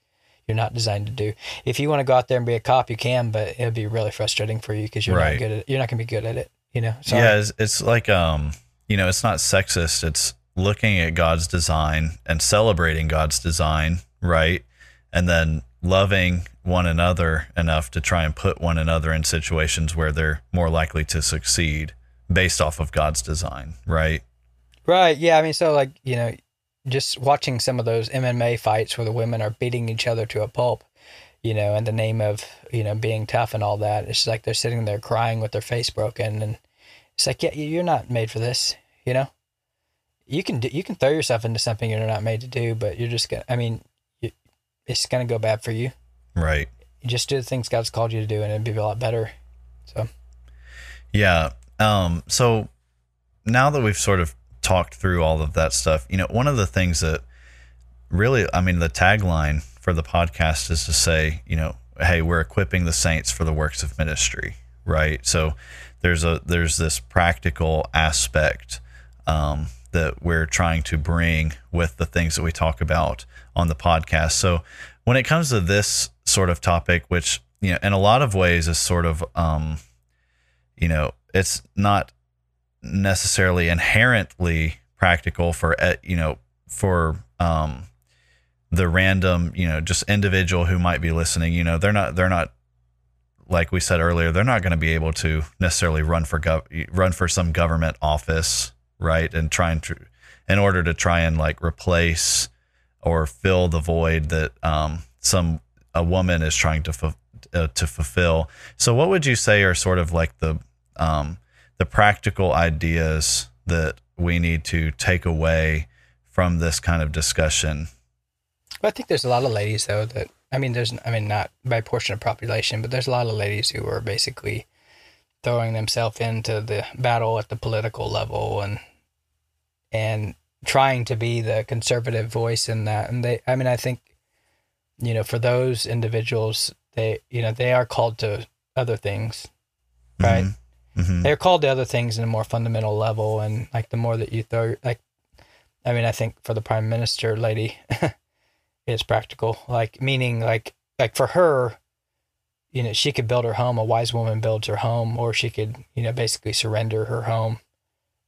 you're not designed to do. If you want to go out there and be a cop, you can, but it'll be really frustrating for you because you're Right. not good at. You're not going to be good at it. You know. So, Yeah, it's, it's like um, you know, it's not sexist. It's looking at God's design and celebrating God's design, right? And then loving one another enough to try and put one another in situations where they're more likely to succeed based off of God's design, right? Right. Yeah. I mean, so like you know, just watching some of those MMA fights where the women are beating each other to a pulp, you know, in the name of you know being tough and all that. It's like they're sitting there crying with their face broken, and it's like, yeah, you're not made for this. You know, you can do, you can throw yourself into something you're not made to do, but you're just gonna. I mean, it's gonna go bad for you. Right. You just do the things God's called you to do, and it'd be a lot better. So Yeah. Um, so now that we've sort of talked through all of that stuff, you know, one of the things that really, I mean, the tagline for the podcast is to say, you know, hey, we're equipping the saints for the works of ministry, right? So there's a there's this practical aspect um, that we're trying to bring with the things that we talk about on the podcast. So when it comes to this sort of topic, which you know, in a lot of ways is sort of um, you know, it's not necessarily inherently practical for uh, you know for um the random you know just individual who might be listening you know they're not they're not like we said earlier they're not going to be able to necessarily run for gov- run for some government office right and try and tr- in order to try and like replace or fill the void that um some a woman is trying to fu- uh, to fulfill so what would you say are sort of like the um the practical ideas that we need to take away from this kind of discussion. But I think there's a lot of ladies though that I mean there's I mean not by portion of population, but there's a lot of ladies who are basically throwing themselves into the battle at the political level and and trying to be the conservative voice in that. And they I mean I think you know for those individuals they you know they are called to other things. Right? Mhm. they're called to other things in a more fundamental level and like the more that you throw like i mean i think for the prime minister lady it's practical. Like meaning like like for her you know she could build her home a wise woman builds her home or she could you know basically surrender her home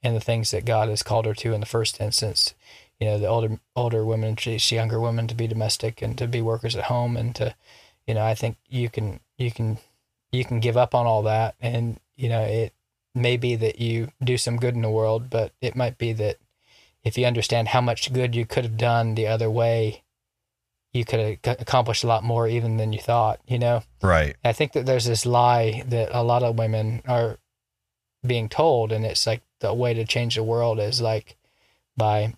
and the things that god has called her to in the first instance. You know the older older women she's younger women to be domestic and to be workers at home and to you know i think you can you can you can give up on all that. And you know it may be that you do some good in the world but it might be that if you understand how much good you could have done the other way you could accomplish a lot more even than you thought you know? Right. i think that there's this lie that a lot of women are being told and it's like the way to change the world is like by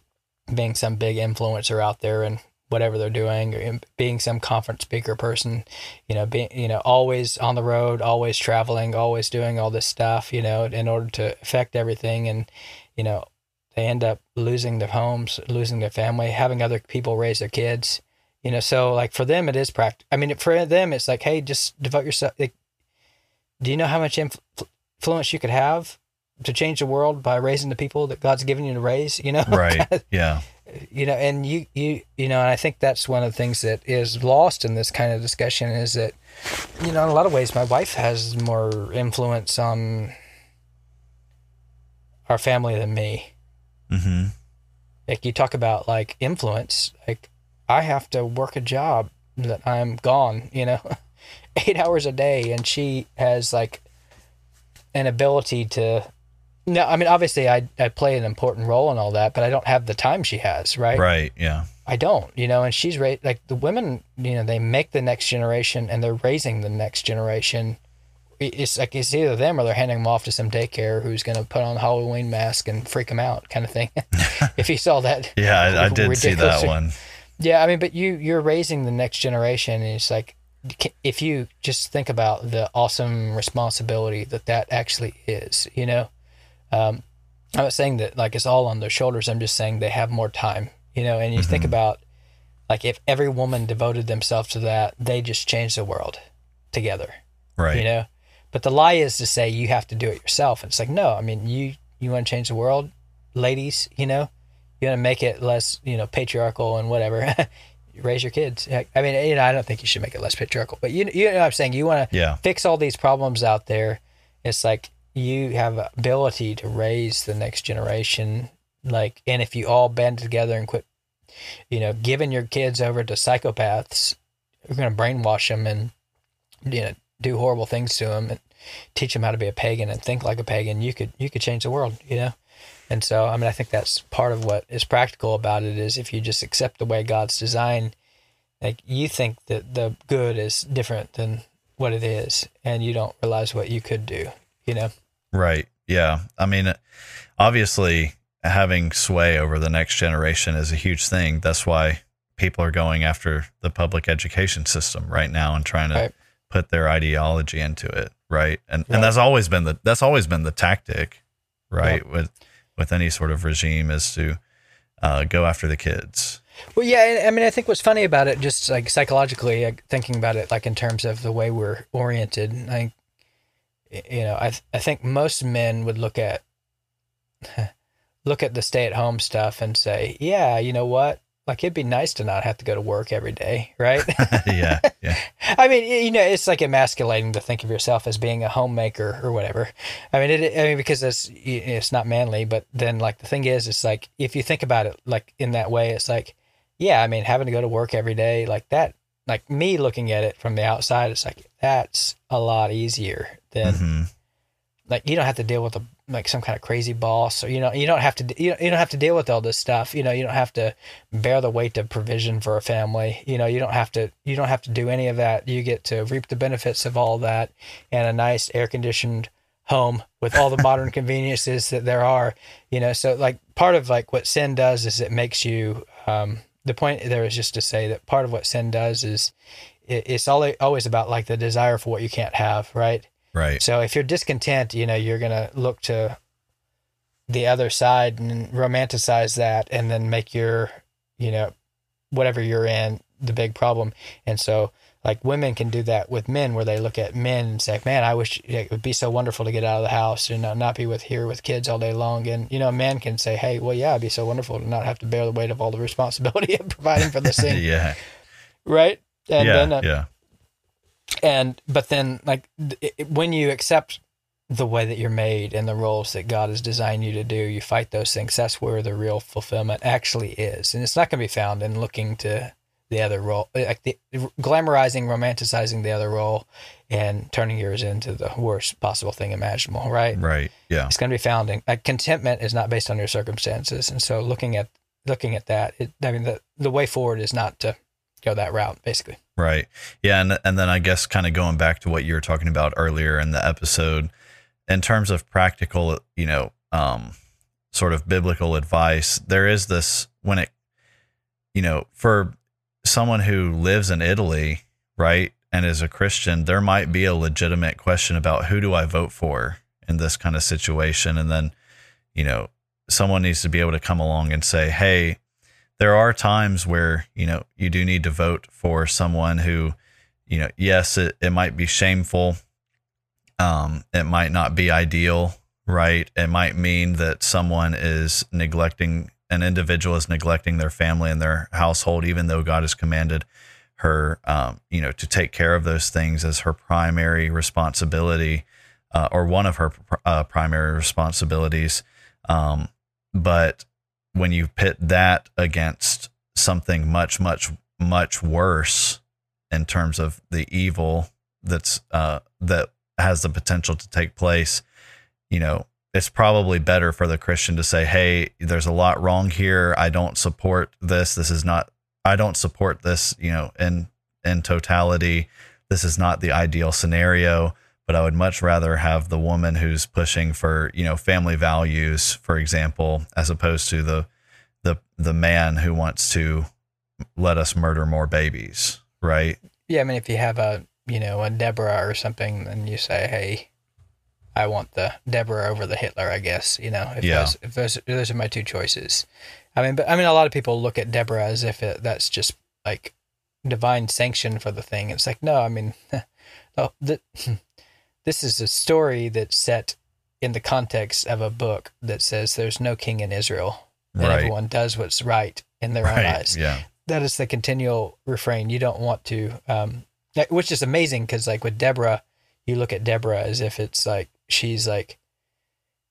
being some big influencer out there and whatever they're doing, or being some conference speaker person, you know, being you know always on the road, always traveling, always doing all this stuff, you know, in order to affect everything, and you know, they end up losing their homes, losing their family, having other people raise their kids, you know. So like for them, it is practical. I mean, for them, it's like, hey, just devote yourself. Like, do you know how much influ- influence you could have to change the world by raising the people that God's given you to raise? You know, Right. Yeah. you know and you you you know and i think that's one of the things that is lost in this kind of discussion is that you know in a lot of ways my wife has more influence on our family than me Mm-hmm. like you talk about like influence like i have to work a job that i'm gone you know eight hours a day and she has like an ability to no i mean obviously i i play an important role in all that but i don't have the time she has right Right. Yeah. I don't, you know, and she's ra- like the women, you know, they make the next generation and they're raising the next generation. It's like it's either them or they're handing them off to some daycare who's going to put on a Halloween mask and freak them out, kind of thing. if you saw that, Yeah. I, I did see that one. Yeah, I mean, but you you're raising the next generation, and it's like if you just think about the awesome responsibility that that actually is, you know. Um, I'm not saying that like it's all on their shoulders. I'm just saying they have more time, you know. And you think about like if every woman devoted themselves to that, they just change the world together, Right. you know. But the lie is to say you have to do it yourself. And it's like no, I mean you you want to change the world, ladies, you know. You want to make it less, you know, patriarchal and whatever. you raise your kids. I mean, you know, I don't think you should make it less patriarchal, but you you know what I'm saying. You want to Yeah. fix all these problems out there. It's like you have ability to raise the next generation. Like, and if you all band together and quit, you know, giving your kids over to psychopaths, you're going to brainwash them and you know do horrible things to them and teach them how to be a pagan and think like a pagan. You could you could change the world. You know. And so, I mean, I think that's part of what is practical about it is if you just accept the way God's designed, like you think that the good is different than what it is, and you don't realize what you could do, you know? Right. Yeah. I mean, obviously, having sway over the next generation is a huge thing. That's why people are going after the public education system right now and trying to Right. put their ideology into it. Right. And Right. and that's always been the that's always been the tactic, right? With with any sort of regime is to uh, go after the kids. Well, yeah, I mean, I think what's funny about it, just like psychologically, like, thinking about it, like in terms of the way we're oriented, I, you know, I th- I think most men would look at look at the stay at home stuff and say, yeah, you know what, like it'd be nice to not have to go to work every day, right? yeah. Yeah. I mean, you know, it's like emasculating to think of yourself as being a homemaker or whatever. I mean, it, I mean, because it's it's not manly. But then, like, the thing is, it's like if you think about it, like in that way, it's like, yeah, I mean, having to go to work every day, like that, like me looking at it from the outside, it's like that's a lot easier than Mhm. like you don't have to deal with a like some kind of crazy boss or you know you don't have to you don't, you don't have to deal with all this stuff you know you don't have to bear the weight of provision for a family you know you don't have to you don't have to do any of that. You get to reap the benefits of all that and a nice air conditioned home with all the modern conveniences that there are you know. So like part of like what sin does is it makes you um the point there is just to say that part of what sin does is it, it's all, always about like the desire for what you can't have right Right. so if you're discontent, you know, you're going to look to the other side and romanticize that and then make your, you know, whatever you're in the big problem. And so like women can do that with men where they look at men and say, man, I wish it would be so wonderful to get out of the house and uh, not be with here with kids all day long. And, you know, a man can say, hey, well, yeah, it'd be so wonderful to not have to bear the weight of all the responsibility of providing for this thing. yeah. Right. And yeah. then, uh, yeah. And but then like it, when you accept the way that you're made and the roles that God has designed you to do, you fight those things. That's where the real fulfillment actually is, and it's not going to be found in looking to the other role, eh, like the glamorizing, romanticizing the other role, and turning yours into the worst possible thing imaginable. Right? Right. Yeah. It's going to be found in like contentment is not based on your circumstances, and so looking at looking at that, it, I mean the the way forward is not to go that route, basically. Right. Yeah, and and then I guess kind of going back to what you were talking about earlier in the episode, in terms of practical, you know, um, sort of biblical advice, there is this when it, you know, for someone who lives in Italy, right, and is a Christian, there might be a legitimate question about who do I vote for in this kind of situation. And then, you know, someone needs to be able to come along and say, hey, there are times where, you know, you do need to vote for someone who, you know, yes, it, it might be shameful. Um, it might not be ideal, right? It might mean that someone is neglecting an individual is neglecting their family and their household, even though God has commanded her, um, you know, to take care of those things as her primary responsibility, uh, or one of her uh, primary responsibilities. Um, but when you pit that against something much, much, much worse in terms of the evil that's uh, that has the potential to take place, you know, it's probably better for the Christian to say, "Hey, there's a lot wrong here. I don't support this. This is not. I don't support this. You know, in in totality, this is not the ideal scenario." But I would much rather have the woman who's pushing for you know family values, for example, as opposed to the the the man who wants to let us murder more babies, right? Yeah, I mean, if you have a you know a Deborah or something, and you say, "Hey, I want the Deborah over the Hitler, I guess. You know, if Yeah. those, if those those are my two choices. I mean, but I mean, a lot of people look at Deborah as if it, that's just like divine sanction for the thing. It's like, no, I mean, oh, th- this is a story that's set in the context of a book that says there's no king in Israel, and Right. everyone does what's right in their own eyes Yeah. that is the continual refrain. You don't want to, um, which is amazing because like with Deborah, you look at Deborah as if it's like she's like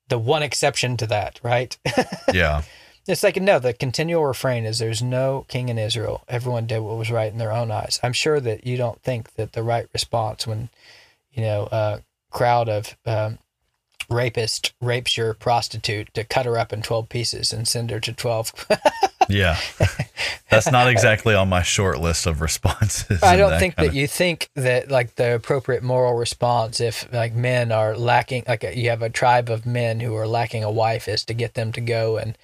the one exception to that, right? Yeah. it's like no, the continual refrain is there's no king in Israel. Everyone did what was right in their own eyes. I'm sure that you don't think that the right response when you know a crowd of um, rapist rapes your prostitute to cut her up in 12 pieces and send her to 12 Yeah. That's not exactly on my short list of responses. I don't think that of- you think that like the appropriate moral response if like men are lacking like you have a tribe of men who are lacking a wife is to get them to go and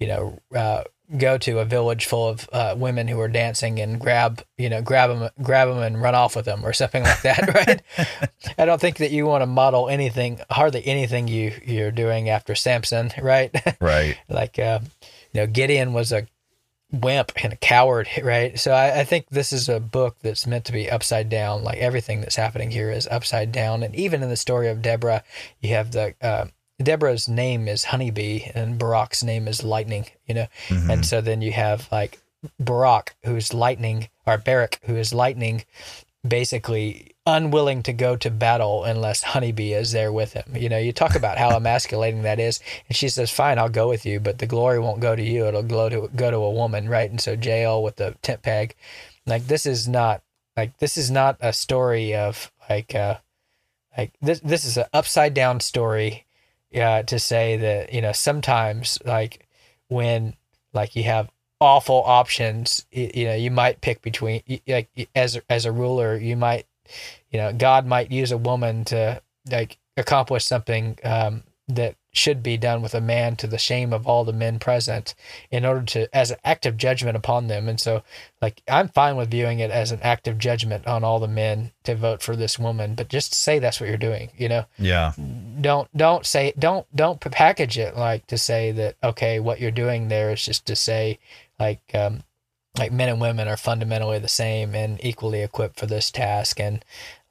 you know uh, go to a village full of uh, women who are dancing and grab you know grab them grab them and run off with them or something like that right I don't think that you want to model anything hardly anything you you're doing after Samson right Right. like uh, you know Gideon was a wimp and a coward, right? So I, I think this is a book that's meant to be upside down. Like everything that's happening here is upside down, and even in the story of Deborah, you have the uh, Deborah's name is Honeybee and Barak's name is Lightning. You know, and so then you have like Barak, who's lightning, or Barak, who is lightning, basically unwilling to go to battle unless Honeybee is there with him. You know, you talk about how emasculating that is, and she says, "Fine, I'll go with you, but the glory won't go to you; it'll go to go to a woman, right?" And so Jael with the tent peg, like this is not like this is not a story of like uh like this this is an upside down story uh, to say that you know sometimes like when like you have awful options you, you know you might pick between like as as a ruler you might you know god might use a woman to like accomplish something um, that should be done with a man to the shame of all the men present in order to as an act of judgment upon them. And so like i'm fine with viewing it as an act of judgment on all the men to vote for this woman but just say that's what you're doing you know? Yeah. don't don't say don't don't package it like to say that okay what you're doing there is just to say like um like men and women are fundamentally the same and equally equipped for this task. And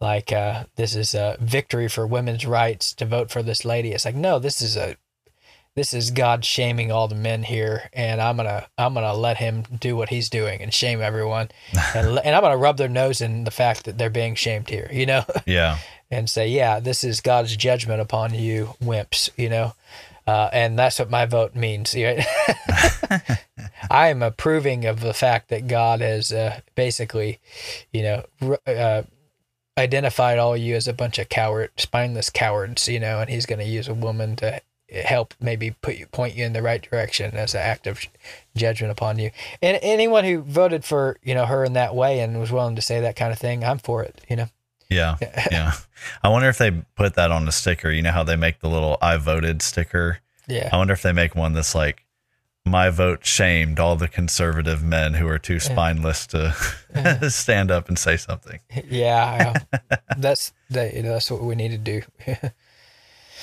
like uh this is a victory for women's rights to vote for this lady it's like no this is a this is God shaming all the men here, and I'm gonna I'm gonna let him do what he's doing and shame everyone, and, and I'm gonna rub their nose in the fact that they're being shamed here, you know. Yeah. and say, yeah, this is God's judgment upon you, wimps, you know? Uh, and that's what my vote means. Right? I am approving of the fact that God has uh, basically, you know, uh, identified all you as a bunch of coward, spineless cowards, you know, and he's going to use a woman to help maybe put you point you in the right direction as an act of judgment upon you and anyone who voted for you know her in that way and was willing to say that kind of thing i'm for it you know Yeah. Yeah. I wonder if they put that on a sticker. You know how they make the little I voted sticker? yeah I wonder if they make one that's like, my vote shamed all the conservative men who are too spineless to stand up and say something. Yeah, yeah. that's that, you know, that's what we need to do.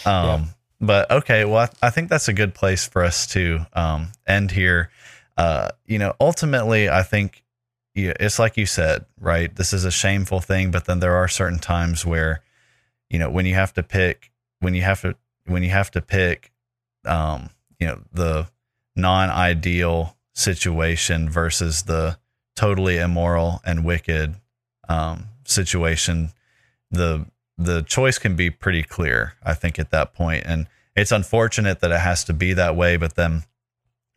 Um, But okay, well, I, I think that's a good place for us to um, end here. Uh, you know, ultimately, I think yeah, it's like you said, right? This is a shameful thing, but then there are certain times where, you know, when you have to pick, when you have to, when you have to pick, um, you know, the non-ideal situation versus the totally immoral and wicked um, situation, the the choice can be pretty clear. I think at that point. point, and it's unfortunate that it has to be that way. But then,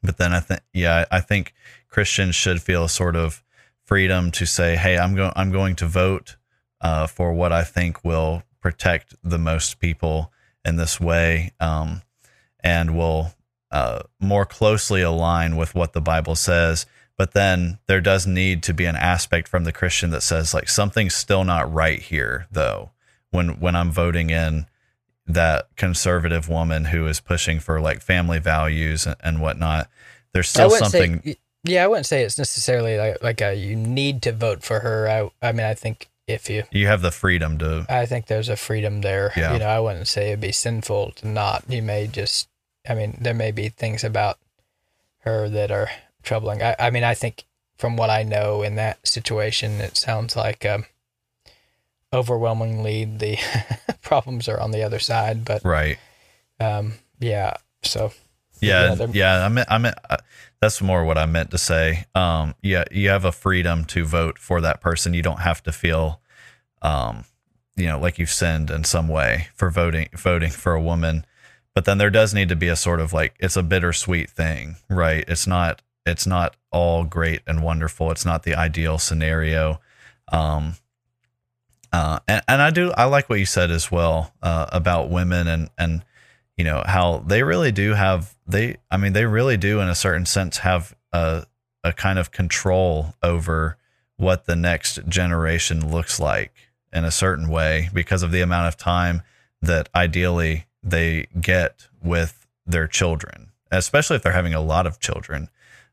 but then I think, yeah, I think Christians should feel a sort of freedom to say, "Hey, I'm going, I'm going to vote uh, for what I think will protect the most people in this way, um, and will uh, more closely align with what the Bible says." But then there does need to be an aspect from the Christian that says, like, something's still not right here, though. When when I'm voting in that conservative woman who is pushing for like family values and, and whatnot, there's I still wouldn't something. Say, yeah, I wouldn't say it's necessarily like, like a you need to vote for her. I I mean, I think if you, you have the freedom to I think there's a freedom there. Yeah. You know, I wouldn't say it'd be sinful to not. You may just, I mean, there may be things about her that are troubling. I, I mean, I think from what I know in that situation, it sounds like um, overwhelmingly the problems are on the other side. But right. um, yeah, so Yeah, yeah. I meant, I meant uh, that's more what I meant to say. Um, yeah, you have a freedom to vote for that person. You don't have to feel, um, you know, like you've sinned in some way for voting voting for a woman. But then there does need to be a sort of like it's a bittersweet thing, right? It's not it's not all great and wonderful. It's not the ideal scenario. Um, uh, and, and I do I like what you said as well uh, about women and and you know how they really do have they I mean they really do in a certain sense have a a kind of control over what the next generation looks like in a certain way because of the amount of time that ideally they get with their children, especially if they're having a lot of children.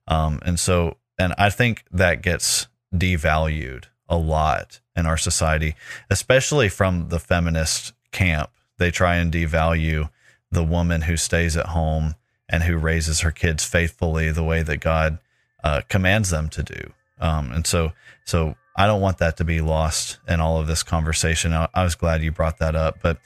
Um, and so, and I think that gets devalued a lot in our society, especially from the feminist camp. They try and devalue the woman who stays at home and who raises her kids faithfully the way that God uh, commands them to do. Um, and so, so I don't want that to be lost in all of this conversation. I, I was glad you brought that up. But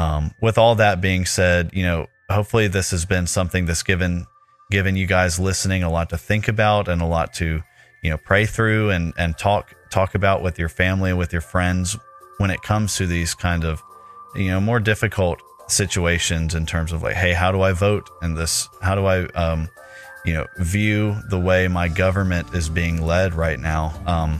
um, with all that being said, you know, hopefully this has been something that's given given you guys listening a lot to think about and a lot to you know pray through and and talk talk about with your family with your friends when it comes to these kind of you know more difficult situations in terms of like hey how do i vote in this? How do i um you know view the way my government is being led right now? Um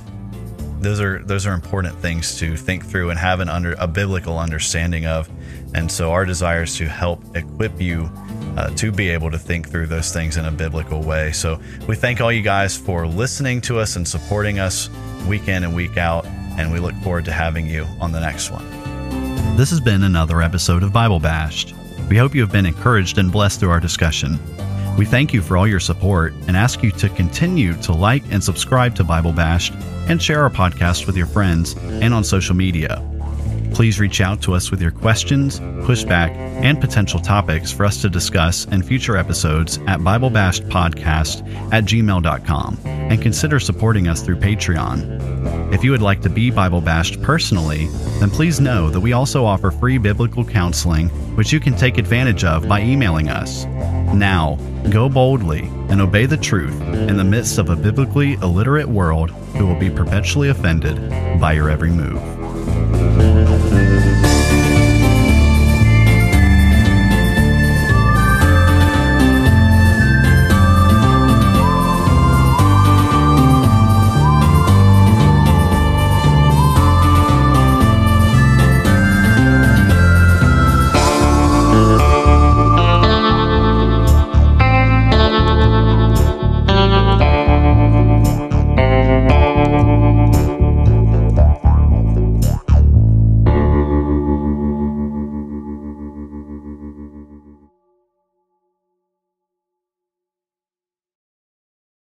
those are those are important things to think through and have an under a biblical understanding of and so our desire is to help equip you uh, to be able to think through those things in a biblical way so we thank all you guys for listening to us and supporting us week in and week out and we look forward to having you on the next one This has been another episode of Bible Bashed. We hope you have been encouraged and blessed through our discussion. We thank you for all your support and ask you to continue to like and subscribe to Bible Bashed and share our podcast with your friends and on social media. Please reach out to us with your questions, pushback, and potential topics for us to discuss in future episodes at BibleBashedPodcast at gmail.com and consider supporting us through Patreon. If you would like to be Bible bashed personally, then please know that we also offer free biblical counseling, which you can take advantage of by emailing us. Now, go boldly and obey the truth in the midst of a biblically illiterate world who will be perpetually offended by your every move.